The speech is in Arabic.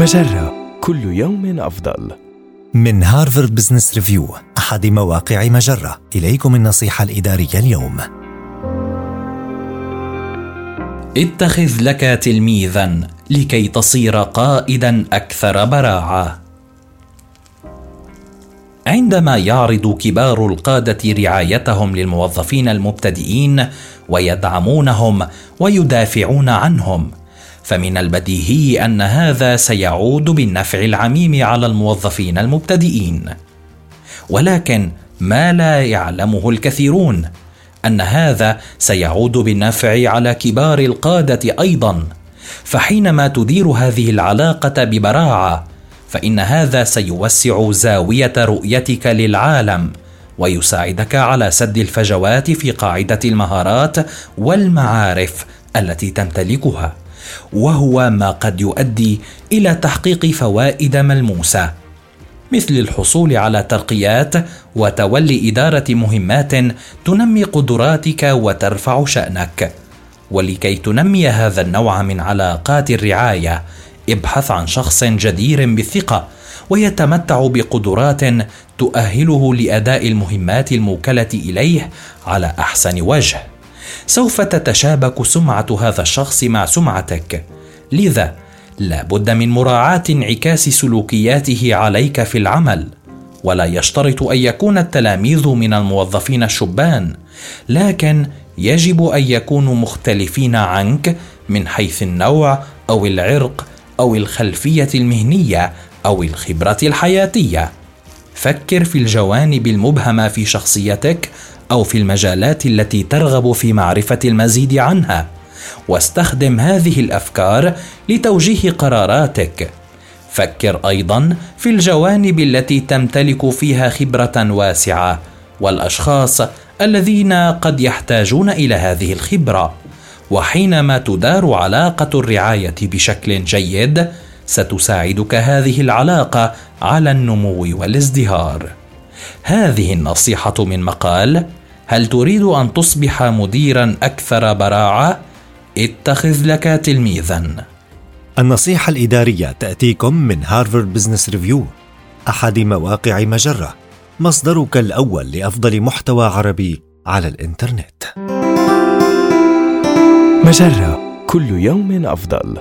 مجرة كل يوم أفضل. من هارفارد بزنس ريفيو أحد مواقع مجرة. إليكم النصيحة الإدارية اليوم. اتخذ لك تلميذا لكي تصير قائدا أكثر براعة. عندما يعرض كبار القادة رعايتهم للموظفين المبتدئين ويدعمونهم ويدافعون عنهم فمن البديهي أن هذا سيعود بالنفع العميم على الموظفين المبتدئين. ولكن ما لا يعلمه الكثيرون أن هذا سيعود بالنفع على كبار القادة أيضا. فحينما تدير هذه العلاقة ببراعة فإن هذا سيوسع زاوية رؤيتك للعالم ويساعدك على سد الفجوات في قاعدة المهارات والمعارف التي تمتلكها. وهو ما قد يؤدي إلى تحقيق فوائد ملموسة مثل الحصول على ترقيات وتولي إدارة مهمات تنمي قدراتك وترفع شأنك. ولكي تنمي هذا النوع من علاقات الرعاية ابحث عن شخص جدير بالثقة ويتمتع بقدرات تؤهله لأداء المهمات الموكلة إليه على أحسن وجه. سوف تتشابك سمعة هذا الشخص مع سمعتك. لذا لا بد من مراعاة انعكاس سلوكياته عليك في العمل. ولا يشترط أن يكون التلاميذ من الموظفين الشبان لكن يجب أن يكونوا مختلفين عنك من حيث النوع أو العرق أو الخلفية المهنية أو الخبرة الحياتية. فكر في الجوانب المبهمة في شخصيتك أو في المجالات التي ترغب في معرفة المزيد عنها. واستخدم هذه الأفكار لتوجيه قراراتك. فكر أيضا في الجوانب التي تمتلك فيها خبرة واسعة والأشخاص الذين قد يحتاجون إلى هذه الخبرة. وحينما تدار علاقة الرعاية بشكل جيد ستساعدك هذه العلاقة على النمو والازدهار. هذه النصيحة من مقال هل تريد أن تصبح مديرا أكثر براعة؟ اتخذ لك تلميذا. النصيحة الإدارية تأتيكم من هارفارد بزنس ريفيو أحد مواقع مجرة مصدرك الأول لأفضل محتوى عربي على الإنترنت. مجرة كل يوم أفضل.